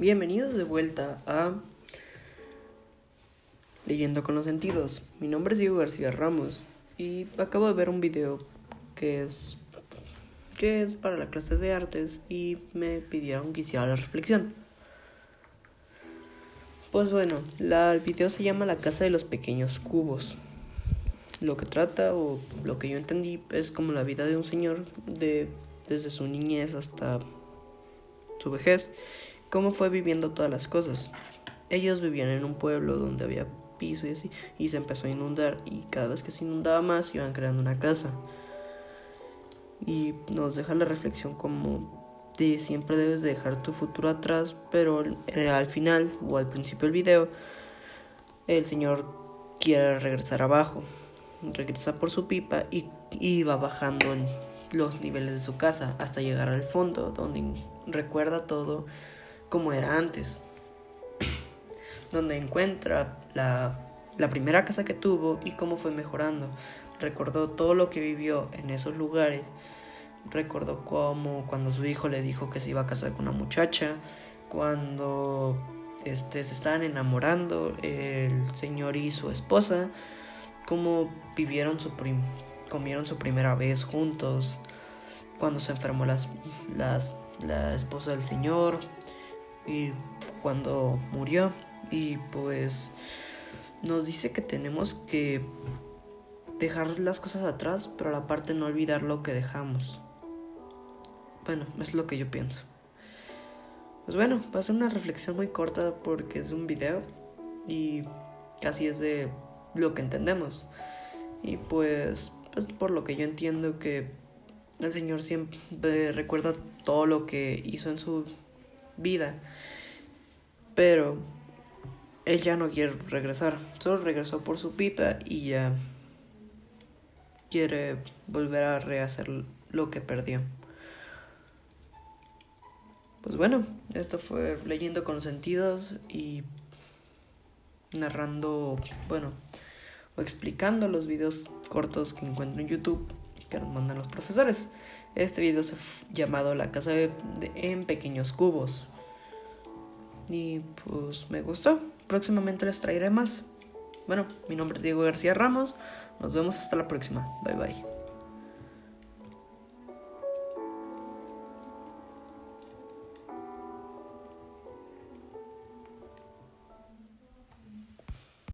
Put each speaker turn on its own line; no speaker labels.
Bienvenidos de vuelta a Leyendo con los Sentidos. Mi nombre es Diego García Ramos y acabo de ver un video que es que es para la clase de artes y me pidieron que hiciera la reflexión. Pues bueno, el video se llama La casa de los pequeños cubos. Lo que trata o lo que yo entendí es como la vida de un señor de desde su niñez hasta su vejez, cómo fue viviendo todas las cosas. Ellos vivían en un pueblo donde había piso y así, y se empezó a inundar, y cada vez que se inundaba más iban creando una casa. Y nos deja la reflexión como de siempre debes dejar tu futuro atrás, pero al final o al principio del video, el señor quiere regresar abajo, regresa por su pipa y, y va bajando en los niveles de su casa hasta llegar al fondo, donde recuerda todo como era antes, donde encuentra la, primera casa que tuvo y cómo fue mejorando. Recordó todo lo que vivió en esos lugares. Recordó cómo cuando su hijo le dijo que se iba a casar con una muchacha, cuando este, se estaban enamorando el señor y su esposa, cómo vivieron su comieron su primera vez juntos, cuando se enfermó la esposa del Señor y cuando murió. Y pues nos dice que tenemos que dejar las cosas atrás, pero a la parte no olvidar lo que dejamos. Bueno, es lo que yo pienso. Pues bueno, va a ser una reflexión muy corta porque es un video y casi es de lo que entendemos. Y pues es por lo que yo entiendo que el Señor siempre recuerda todo lo que hizo en su vida. Pero él ya no quiere regresar. Solo regresó por su pipa y ya quiere volver a rehacer lo que perdió. Pues bueno, esto fue leyendo con sentidos y narrando, bueno, o explicando los videos cortos que encuentro en YouTube que nos mandan los profesores. Este video se llamado La casa de, en pequeños cubos. Y pues me gustó. Próximamente les traeré más. Bueno, mi nombre es Diego García Ramos. Nos vemos hasta la próxima. Bye bye.